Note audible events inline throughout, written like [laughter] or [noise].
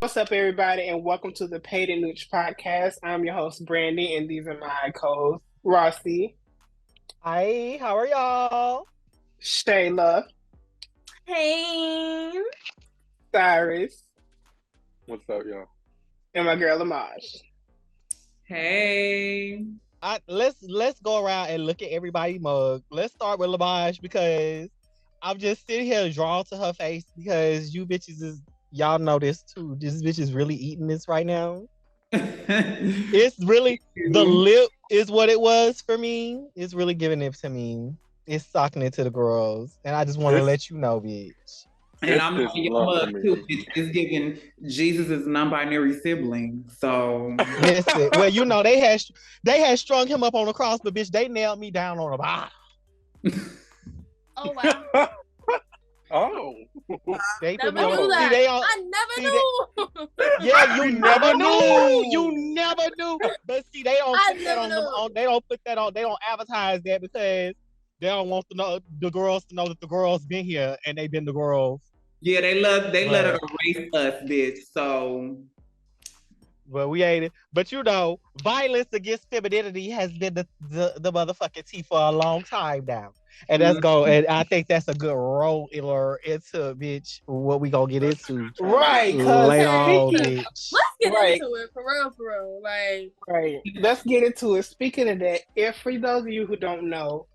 What's up, everybody, and welcome to the Paid and Nooch podcast. I'm your host, Brandy, and these are my co-hosts, Rossi. Hi, how are y'all? Shayla. Hey. Cyrus. What's up, y'all? And my girl, Amaj. Hey. I, let's let's go around and look at everybody mug. Let's start with Lamage because I'm just sitting here drawn to her face because you bitches is y'all know this too. This bitch is really eating this right now. [laughs] it's really the mm-hmm. lip is what it was for me. It's really giving it to me. It's sucking it to the girls, and I just want to let you know, bitch. And It's I'm just on your mug too. It's, it's giving Jesus' non-binary sibling. So Listen, well, you know they had they had strung him up on the cross, but bitch, they nailed me down on a bottom. Oh wow. [laughs] oh, [laughs] They put Never me knew that. See, they on, I never see knew. [laughs] Yeah, you never knew. knew. You never knew. But see, they don't I put that on, them, on. They don't put that on. They don't advertise that because they don't want to know the girls to know that the girls been here and they been the girls. yeah, they love they let her Right. erase us, bitch. So But we ain't it. But you know, violence against femininity has been the the, the motherfucking tea for a long time now. And that's go. And I think that's a good role into bitch. What we gonna get into Right, cause later on, bitch. Let's get Right. into it for real, for real. Like, Right. Let's get into it. Speaking of that, if for those of you who don't know,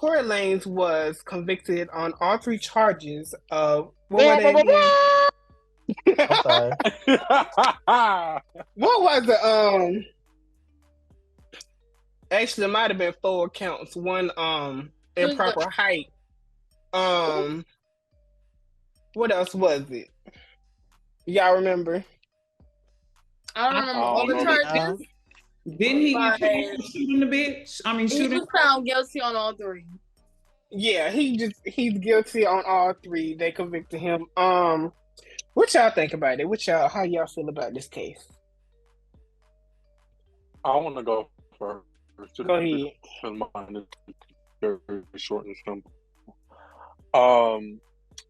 Tory Lanez was convicted on all three charges of what were they again? I'm sorry. [laughs] what was it? Um, actually, it might have been four counts. One, um, Who's improper height. Um, what else was it? Y'all remember? I don't remember all the Oh, charges. didn't he Right. get shooting the bitch? I mean shooting. He was found guilty on all three. Yeah, he just he's guilty on all three. They convicted him. Um, what y'all think about it? What y'all how y'all feel about this case? I want to go first. Go ahead. Because mine is very short and simple. Um,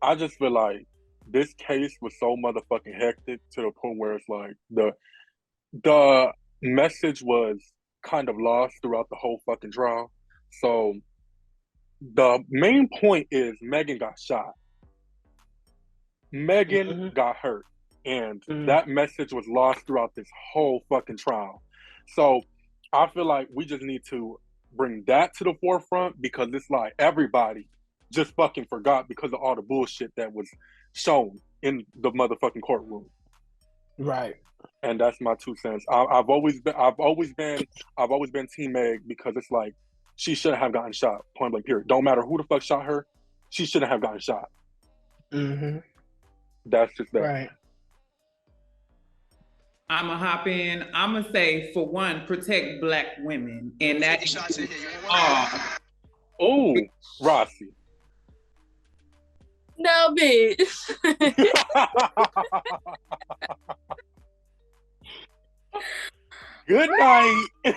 I just feel like this case was so motherfucking hectic to the point where it's like the the message was kind of lost throughout the whole fucking trial. So the main point is Megan got shot. Megan Mhm. got hurt. And Mhm. that message was lost throughout this whole fucking trial. So I feel like we just need to bring that to the forefront because it's like everybody just fucking forgot because of all the bullshit that was shown in the motherfucking courtroom. Right. And that's my two cents. I, I've always been, I've always been, I've always been Team Meg because it's like she shouldn't have gotten shot. Point blank. Period. Don't matter who the fuck shot her, she shouldn't have gotten shot. Mm-hmm. That's just that. Right. I'ma hop in. I'ma say for one, protect black women. And that is all. Oh, Rossi. No, bitch. [laughs] Good night. [laughs]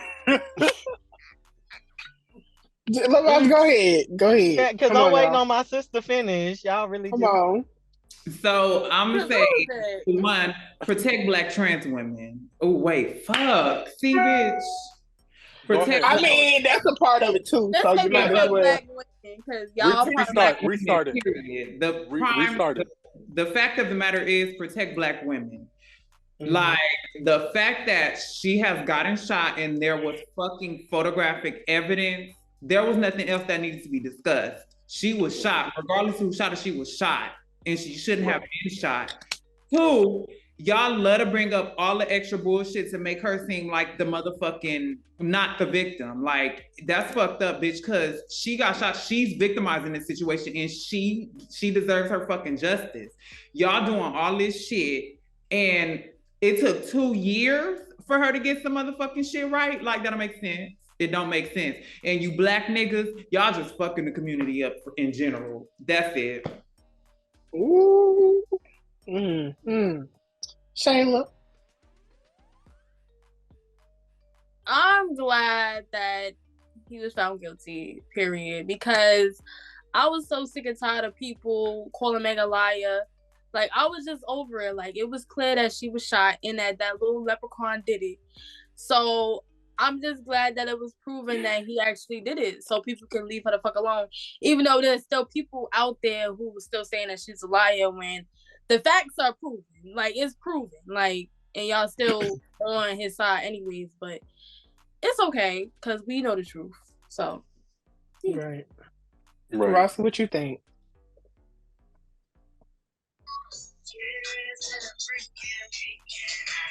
Lamar, go ahead. Go ahead. Because I'm on, waiting y'all. on my sister finish. Y'all really Come just on. So I'm gonna say one, protect black trans women. Oh wait, fuck. See, bitch. Protect. I mean, that's a part of it too. Let's So you might it as for well. black women because y'all Re- part of restart. black women, restart it. Period. The prime, restart it. The, the fact of the matter is, protect black women. Mhm. Like the fact that she has gotten shot and there was fucking photographic evidence, there was nothing else that needed to be discussed. She was shot, regardless of who shot her, she was shot, and she shouldn't have been shot. Two, y'all love to bring up all the extra bullshit to make her seem like the motherfucking not the victim. Like that's fucked up, bitch. Cause she got shot. She's victimizing this situation, and she she deserves her fucking justice. Y'all doing all this shit, and it took two years for her to get some motherfucking shit right. Like that don't make sense. It don't make sense. And you black niggas, y'all just fucking the community up in general. That's it. Ooh. Mm, mm. Shayla. I'm glad that he was found guilty, period. Because I was so sick and tired of people calling Meg a liar Like I was just over it. Like it was clear that she was shot and that that little leprechaun did it. So I'm just glad that it was proven that he actually did it, so people can leave her the fuck alone. Even though there's still people out there who were still saying that she's a liar when the facts are proven. Like it's proven. Like and y'all still [coughs] on his side anyways, but it's okay because we know the truth. So Right. Right. Ross, what you think?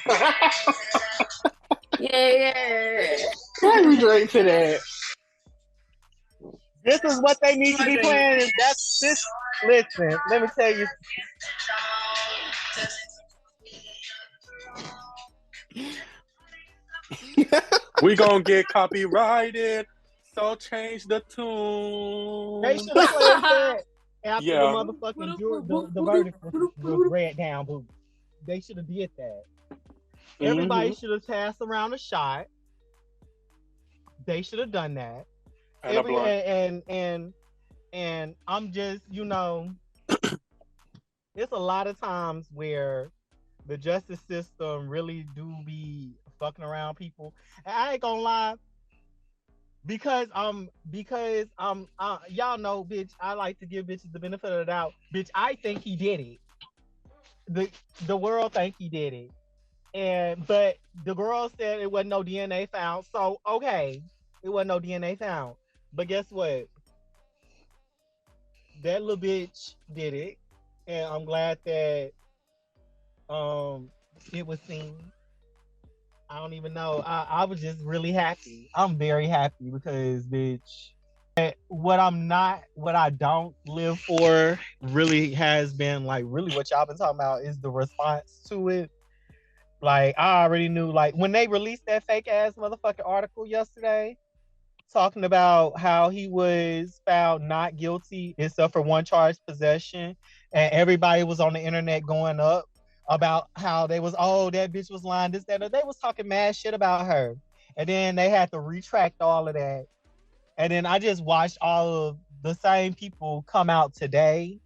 [laughs] yeah, yeah. Why we drink to that? This is what they need to be playing. That's this. Listen, let me tell you. [laughs] We gonna get copyrighted, so change the tune. They should have played [laughs] that after Yeah. the motherfucking ju- the, the [laughs] verdict was, was read down. Boo. They should have did that. Everybody should have passed around a shot. They should have done that. And Every, and, and and and I'm just you know, [coughs] it's a lot of times where the justice system really do be fucking around people. And I ain't gonna lie, because um because um uh, y'all know, bitch, I like to give bitches the benefit of the doubt. Bitch, I think he did it. The the world think he did it. And but the girl said it wasn't no DNA found. So okay, it wasn't no DNA found. But guess what? That little bitch did it. And I'm glad that um it was seen. I don't even know. I, I was just really happy. I'm very happy because bitch what I'm not what I don't live for really has been like really what y'all been talking about is the response to it. Like I already knew like when they released that fake ass motherfucking article yesterday talking about how he was found not guilty except for one charge possession and everybody was on the internet going up about how they was oh that bitch was lying this that they was talking mad shit about her. And then they had to retract all of that. And then i just watched all of the same people come out today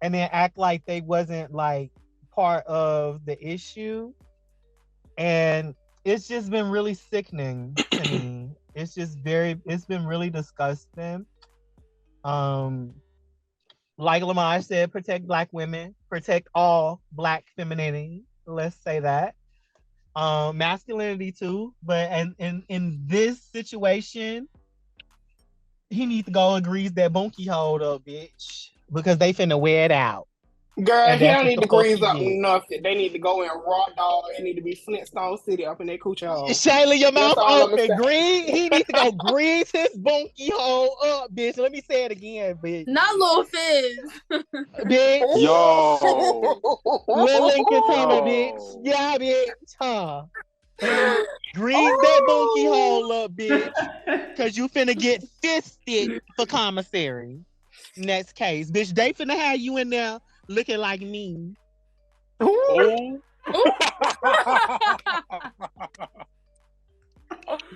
and then act like they wasn't like part of the issue and it's just been really sickening to me [coughs] it's just very it's been really disgusting um like Lamar said, protect black women, protect all black femininity. Let's say that. Um, masculinity too. But and in, in this situation, he needs to go and grease that bunkie hold up, bitch. Because they finna wear it out. Girl, And he don't need the to grease up nothing. They need to go in raw dog. It need to be Flintstone City up in their coochie hole. Shayla, your mouth open. Green. He needs to go [laughs] grease his bunkie hole up, bitch. Let me say it again, bitch. Not little Fizz. Bitch. [laughs] Yo. Lil Lincoln Tunnel, Yo. bitch. Yeah, bitch. Huh. [laughs] Grease that bunkie oh. hole up, bitch. Cause you finna get fisted for commissary. Next case. Bitch, they finna have you in there looking like me. Ooh. [laughs]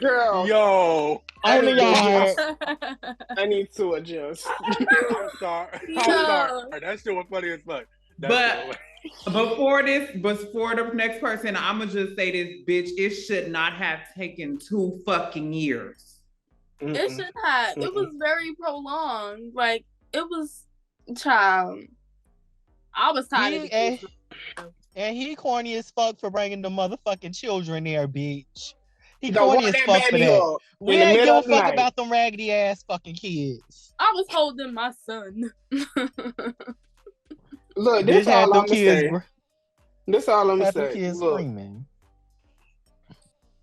Girl, Yo. On the I yard. I need to adjust. [laughs] I'm sorry. I'm Yo. sorry. That shit was funny as fuck. That But- Before this, before the next person, I'ma just say this, bitch. It should not have taken two fucking years. It Mm-mm. should have. It was very prolonged. Like it was, child. I was tired of He, it. and, and he corny as fuck for bringing the motherfucking children there, bitch. He Don't corny as fuck for that. We in the ain't give a fuck night. about them raggedy ass fucking kids. I was holding my son. [laughs] Look, Bitch this had all them I'm gonna kids, say. This all I'm gonna say. kids Look, screaming.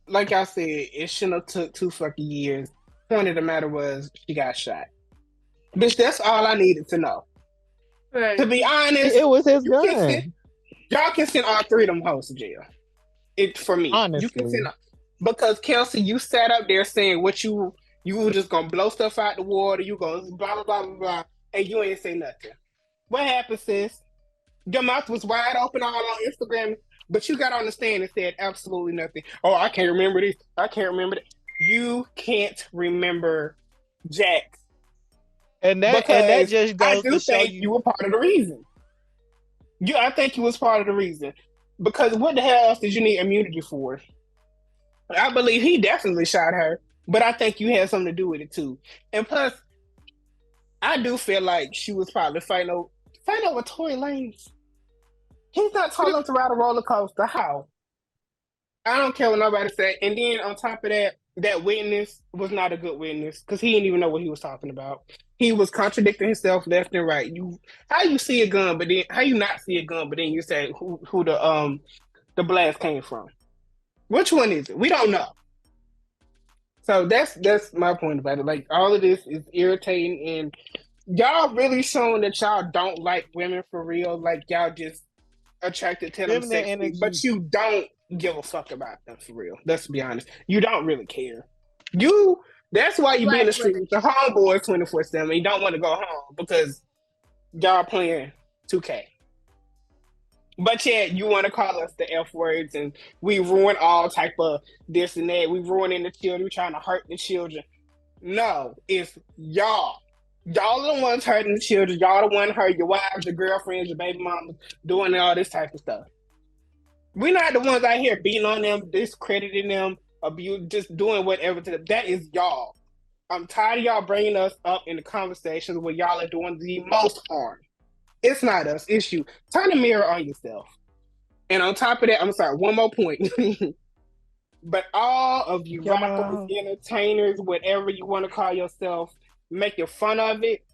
like I said, it shouldn't have took two fucking years. Point of the matter was she got shot. Bitch, that's all I needed to know. Right. To be honest, It was his you can gun. send- y'all can send all three of them hoes to jail. It for me. Honestly. send because Kelsey, you sat up there saying what you you were just gonna blow stuff out the water, you gonna blah blah blah blah blah, and you ain't say nothing. What happened, sis? Your mouth was wide open all on Instagram, but you got on the stand and said absolutely nothing. Oh, I can't remember this. I can't remember that. You can't remember Jack. And that and that Because just I do to show think you. you were part of the reason. You, I think you was part of the reason. Because what the hell else did you need immunity for? I believe he definitely shot her, but I think you had something to do with it too. And plus, I do feel like she was probably fighting over, fighting over Tory Lanez. He's not tall enough to ride a roller coaster. How? I don't care what nobody said. And then on top of that, that witness was not a good witness because he didn't even know what he was talking about. He was contradicting himself left and right. You how you see a gun, but then how you not see a gun, but then you say who who the um the blast came from. Which one is it? We don't know. So that's that's my point about it. Like all of this is irritating and y'all really showing that y'all don't like women for real. Like y'all just attracted to them but you don't give a fuck about them for real. Let's be honest. You don't really care. You that's why you be in the street with the homeboys 24 7. You don't want to go home because y'all playing 2K. But yet you want to call us the F words and we ruin all type of this and that. We ruining the children, we trying to hurt the children. No, it's y'all. Y'all are the ones hurting the children. Y'all the one hurt your wives, your girlfriends, your baby mamas, doing all this type of stuff. We're not the ones out here beating on them, discrediting them, abuse, just doing whatever to them. That is y'all. I'm tired of y'all bringing us up in the conversations where y'all are doing the most harm. It's not us, it's you. Turn the mirror on yourself. And on top of that, I'm sorry, one more point. [laughs] but all of you yeah. rappers, entertainers, whatever you want to call yourself, making fun of it,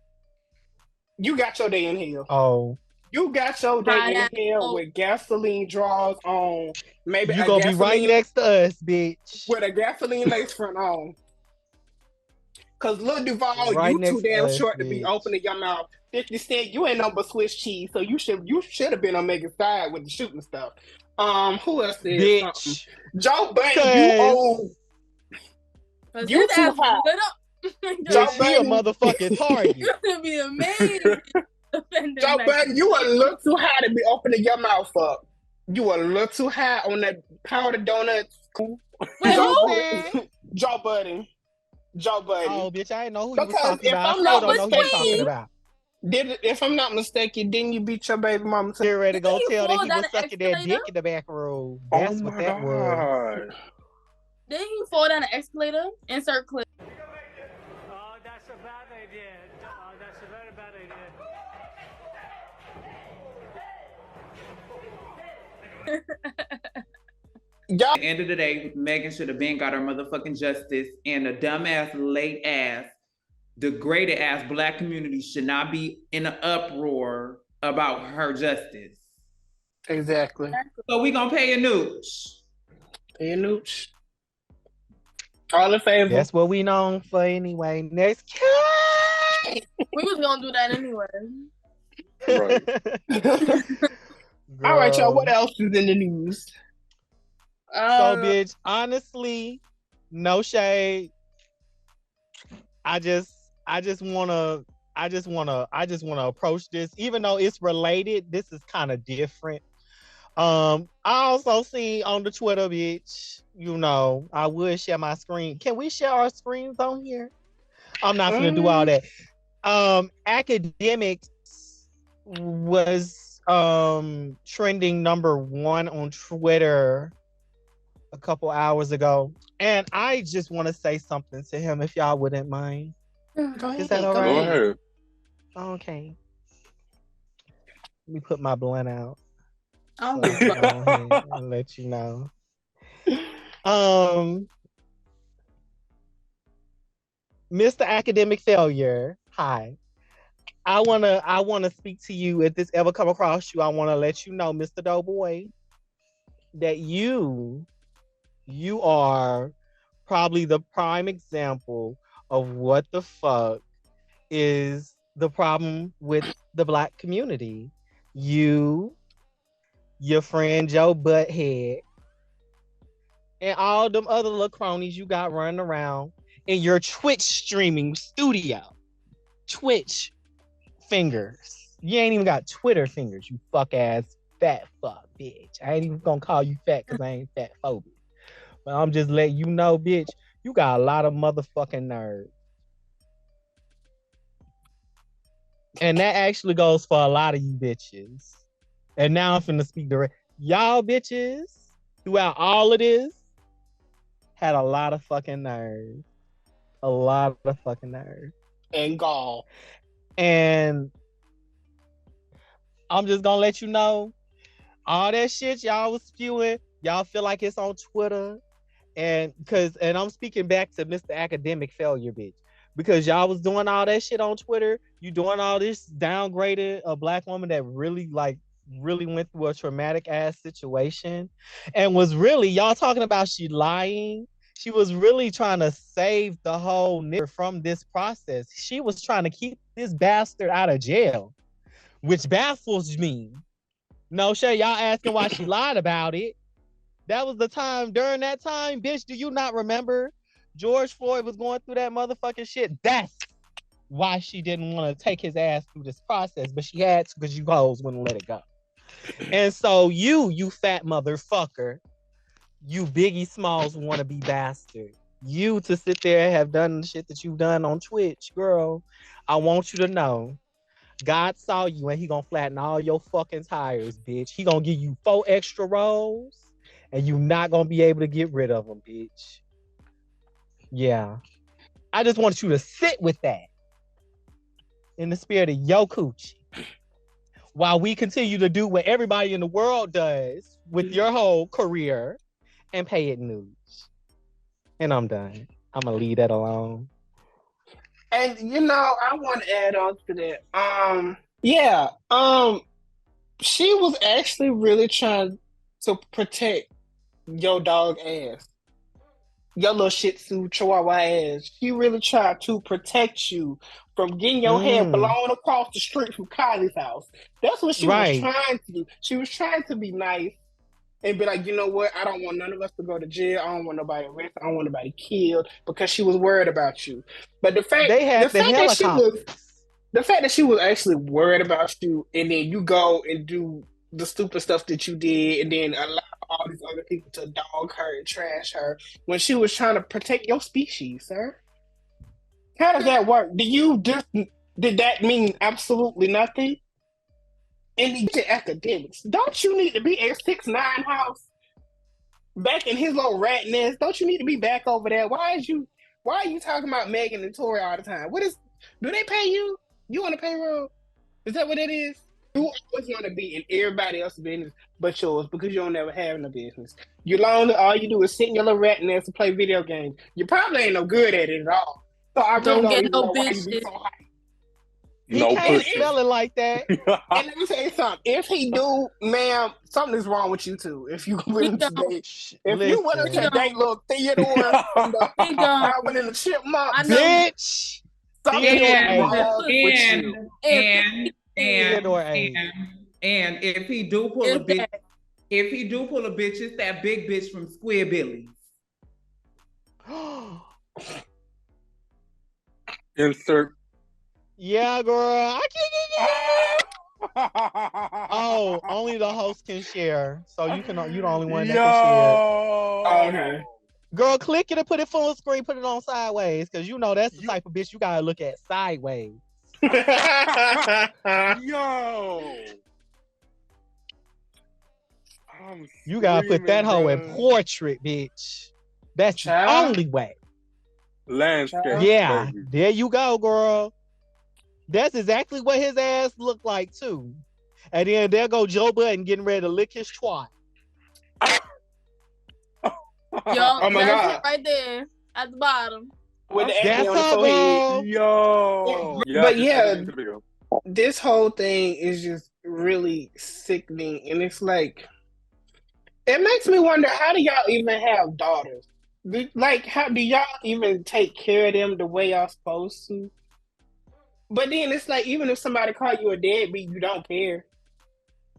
you got your day in hell. Oh. You got your day in hell with gasoline draws on. Maybe you gonna be right next to us, bitch. With a gasoline lace front on. Cause Lil Duval, right you too damn us, short bitch. to be opening your mouth. Fifty Cent, you ain't no but Swiss cheese, so you should you should have been on Megan's side with the shooting stuff. Um, who else did bitch. something? Joe Budden, you old. You too hot. [laughs] Joe Budden, a motherfucking target. [laughs] you gonna be amazing. [laughs] Joe Budden, you a little too high to be opening your mouth up. You a little too high on that powdered donuts. Wait, Joe, Budden. [laughs] Joe Budden. Joe Budden. Oh, bitch, I didn't know who you were talking about. I don't know who you talking about. Did if I'm not mistaken, didn't you beat your baby mama? Get ready to go tell that he was sucking that dick in the back room. Oh That's oh what that God. was. Didn't you fall down the escalator? Insert clip. Oh, that's a bad idea. Oh, that's a very bad idea. At the end of the day, Megan should have been got her motherfucking justice, and the dumbass, late ass, degraded ass black community should not be in an uproar about her justice. Exactly. So we gonna pay a nooch. Pay a nooch. All in favor. That's what we known for anyway. Next. we was gonna do that anyway. Right. [laughs] All right, y'all. What else is in the news? Uh, so, bitch, honestly, no shade. I just, I just wanna, I just wanna, I just wanna approach this, even though it's related. This is kind of different. Um, I also see on the Twitter, bitch. You know, I would share my screen. Can we share our screens on here? I'm not gonna do all that. Um, Akademiks was um trending number one on Twitter a couple hours ago, and I just want to say something to him, if y'all wouldn't mind. Go ahead. Is that all right? Go ahead. Okay. Let me put my blunt out. Oh, so I'll [laughs] let you know. Um, Mr. Academic Failure. Hi. I wanna I wanna speak to you if this ever come across you. I wanna let you know, Mr. Doughboy, that you you are probably the prime example of what the fuck is the problem with the black community. You, your friend Joe Butthead, and all them other little cronies you got running around in your Twitch streaming studio. Twitch fingers. You ain't even got Twitter fingers, you fuck ass fat fuck bitch. I ain't even gonna call you fat because I ain't fat phobic. But I'm just letting you know, bitch, you got a lot of motherfucking nerve. And that actually goes for a lot of you bitches And now I'm finna speak direct. Y'all bitches throughout all of this had a lot of fucking nerve. A lot of fucking nerve. and gall. And I'm just gonna let you know all that shit y'all was spewing, y'all feel like it's on Twitter. And because and I'm speaking back to Mr. Academic Failure bitch. Because y'all was doing all that shit on Twitter, you doing all this downgraded a black woman that really like really went through a traumatic ass situation and was really y'all talking about she lying she was really trying to save the whole nigga from this process. She was trying to keep this bastard out of jail, which baffles me. No, Shay, y'all asking why she lied about it. That was the time during that time, bitch. Do you not remember? George Floyd was going through that motherfucking shit. That's why she didn't want to take his ass through this process, but she had to because you hoes wouldn't let it go. [clears throat] And so you, you fat motherfucker, you Biggie Smalls wanna be bastard. You to sit there and have done the shit that you've done on Twitch, girl. I want you to know. God saw you and he gonna flatten all your fucking tires, bitch. He gonna give you four extra rolls and you not gonna be able to get rid of them, bitch. Yeah. I just want you to sit with that in the spirit of yo coochie. While we continue to do what everybody in the world does with your whole career and pay it news. And I'm done. I'm gonna leave that alone. And you know, I want to add on to that. Um, yeah, um, she was actually really trying to protect your dog ass, your little Shih Tzu Chihuahua ass. She really tried to protect you from getting your head Mm. blown across the street from Kylie's house. That's what she Right. was trying to do. She was trying to be nice and be like, you know what? I don't want none of us to go to jail. I don't want nobody arrested. I don't want nobody killed because she was worried about you. But the fact They had the the, fact that she was the fact that she was actually worried about you and then you go and do the stupid stuff that you did and then allow all these other people to dog her and trash her when she was trying to protect your species, sir. How does that work? Do you just did that mean absolutely nothing? The Akademiks, don't you need to be at six nine house back in his little rat nest? Don't you need to be back over there? Why is you why are you talking about Megan and Tory all the time? What is do they pay you? You on the payroll? Is that what it is? You always want to be in everybody else's business but yours because you don't never have no business. You're lonely. All you do is sit in your little rat nest and play video games. You probably ain't no good at it at all. So I really Don't don't, get no bitches. so. He No can't pussy. spell it like that. [laughs] And let me tell you something. If he do, ma'am, something is wrong with you too. If you willing to don't. date, Shh, if you willing listen. to date little Theodore and the [laughs] He don't. The Chipmunk, I know. Bitch. something Theodore is wrong A. with And you. and and Theodore and and if he do pull a bitch, that- if he do pull a bitch, it's that big bitch from Square Billy. [gasps] Insert. Yeah, girl. I can't. [laughs] Oh, only the host can share. So you can. You the only one that Yo. can share. Okay. Girl, click it and put it full screen. Put it on sideways, cause you know that's the You- type of bitch you gotta look at sideways. [laughs] Yo. I'm You gotta put that hoe in portrait, bitch. That's Child. the only way. landscape. Yeah, baby. there you go, girl. That's exactly what his ass looked like too. And then there go Joe Budden getting ready to lick his twat. [laughs] Yo, Oh my that's God. it right there at the bottom. With the That's on the forehead. girl. Yo. But this yeah. This whole thing is just really sickening, and it's like it makes me wonder how do y'all even have daughters? Like, how do y'all even take care of them the way y'all supposed to? But then it's like, even if somebody call you a deadbeat, you don't care.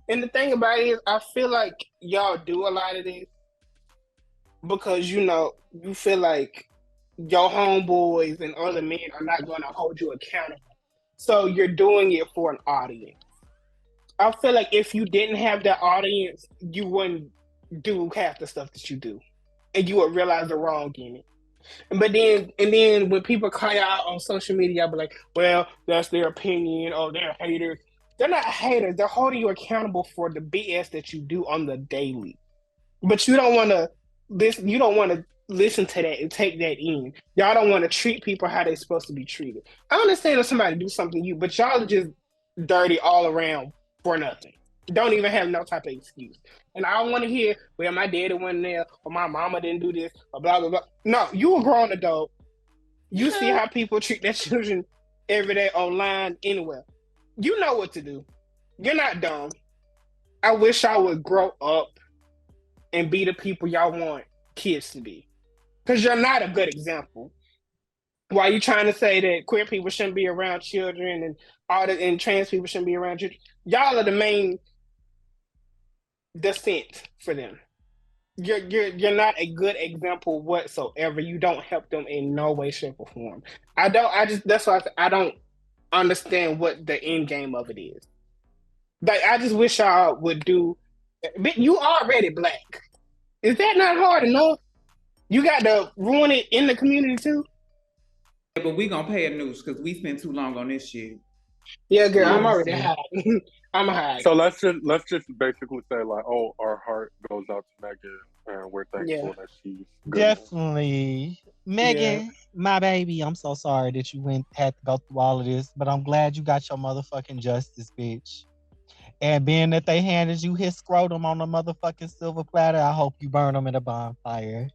And the thing about it is, I feel like y'all do a lot of this because you know you feel like your homeboys and other men are not going to hold you accountable. So you're doing it for an audience. I feel like if you didn't have that audience, you wouldn't do half the stuff that you do, and you would realize the wrong in it. But then, and then when people you out on social media, I'll be like, "Well, that's their opinion, or they're haters." they're not haters. They're holding you accountable for the BS that you do on the daily. But you don't want to listen. You don't want to listen to that and take that in. Y'all don't want to treat people how they're supposed to be treated. I understand if somebody do something to you, but y'all are just dirty all around for nothing. Don't even have no type of excuse. And I don't want to hear, well, my daddy wasn't there, or my mama didn't do this, or blah blah blah. No, you a grown adult. You see how people treat their [laughs] children every day online anywhere. You know what to do. You're not dumb. I wish I would grow up and be the people y'all want kids to be. Because you're not a good example. Why you trying to say that queer people shouldn't be around children and all the and trans people shouldn't be around children? Y'all are the main descent for them. You're you're you're not a good example whatsoever. You don't help them in no way, shape, or form. I don't. I just that's why I, I don't understand what the end game of it is. Like I just wish y'all would do. but You already black. Is that not hard enough? You got to ruin it in the community too. But we gonna pay a noose because we spent too long on this shit. Yeah, girl, I'm already high. [laughs] I'm high. So let's just let's just basically say like, oh, our heart goes out to Megan, and we're thankful Yeah. that she's good. Definitely. Megan, my baby, I'm so sorry that you went had to go through all of this, but I'm glad you got your motherfucking justice, bitch. And being that they handed you his scrotum on a motherfucking silver platter, I hope you burn them in a bonfire.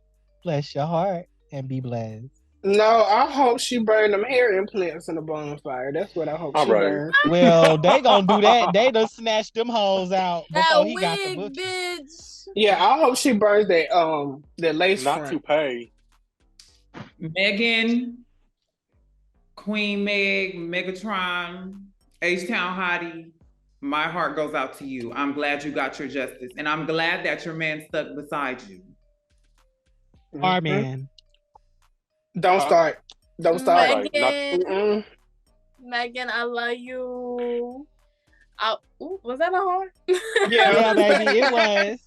Bless your heart and be blessed. No, I hope she burned them hair implants in the bonfire. That's what I hope All she right. burned. [laughs] Well, they gonna do that. [laughs] They done snatched them hoes out That before he got the wig, book. bitch. Yeah, I hope she burns that um that lace Not front. to pay. Megan, Queen Meg, Megatron, H Town Hottie, my heart goes out to you. I'm glad you got your justice. And I'm glad that your man stuck beside you. Our Mhm. man. Don't start. Don't start. Right, not- Megan. Megan, I love you. I, ooh, was that a horn? Yeah. Yeah, [laughs] baby, it was.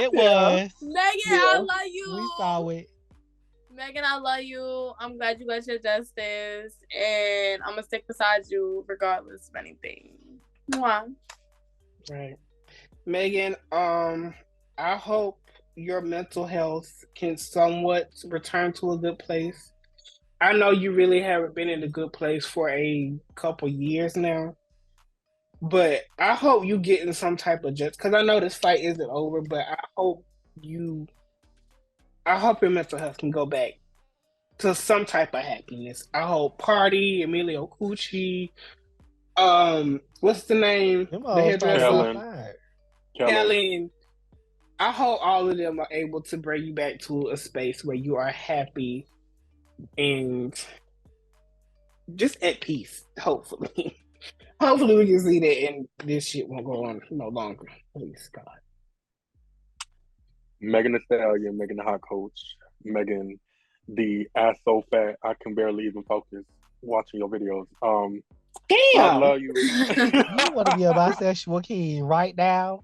It was. Megan, Yeah. I love you. We saw it. Megan, I love you. I'm glad you got your justice, and I'm gonna stick beside you regardless of anything. Mwah. Right. Megan, um, I hope your mental health can somewhat return to a good place. I know you really haven't been in a good place for a couple years now. But I hope you get in some type of just because I know this fight isn't over, but I hope you I hope your mental health can go back to some type of happiness. I hope Party, Emilio Cucci, um, what's the name? The hoes hairdresser. started I hope all of them are able to bring you back to a space where you are happy and just at peace, hopefully. [laughs] hopefully we can see that and this shit won't go on no longer. Please God. Megan Thee Stallion, Megan the hot coach, Megan the ass so fat I can barely even focus watching your videos. Um, Damn. I love you. [laughs] You want to be a bisexual king right now?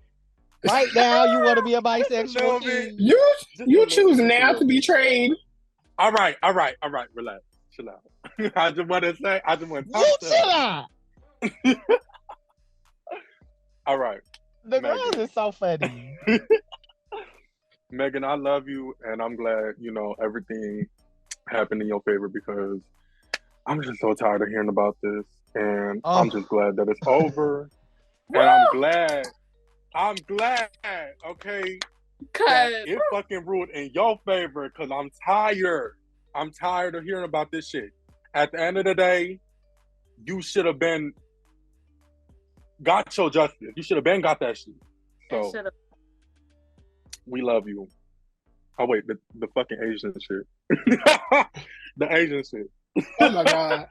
Right now, you want to be a bisexual Little bit. you you choose now to be trained. All right, all right, all right. Relax, chill out. [laughs] I just want to say, I just want to You chill out. [laughs] All right, The Megan. girls is so funny. [laughs] Megan, I love you, and I'm glad you know everything happened in your favor because I'm just so tired of hearing about this, and Oh. I'm just glad that it's over. and I'm glad, I'm glad, okay, that Cause it fucking ruled in your favor because I'm tired. I'm tired of hearing about this shit. At the end of the day, you should have been got your justice. You should have been got that shit. So we love you. Oh wait, the, the fucking Asian shit. [laughs] the Asian shit. Oh my God.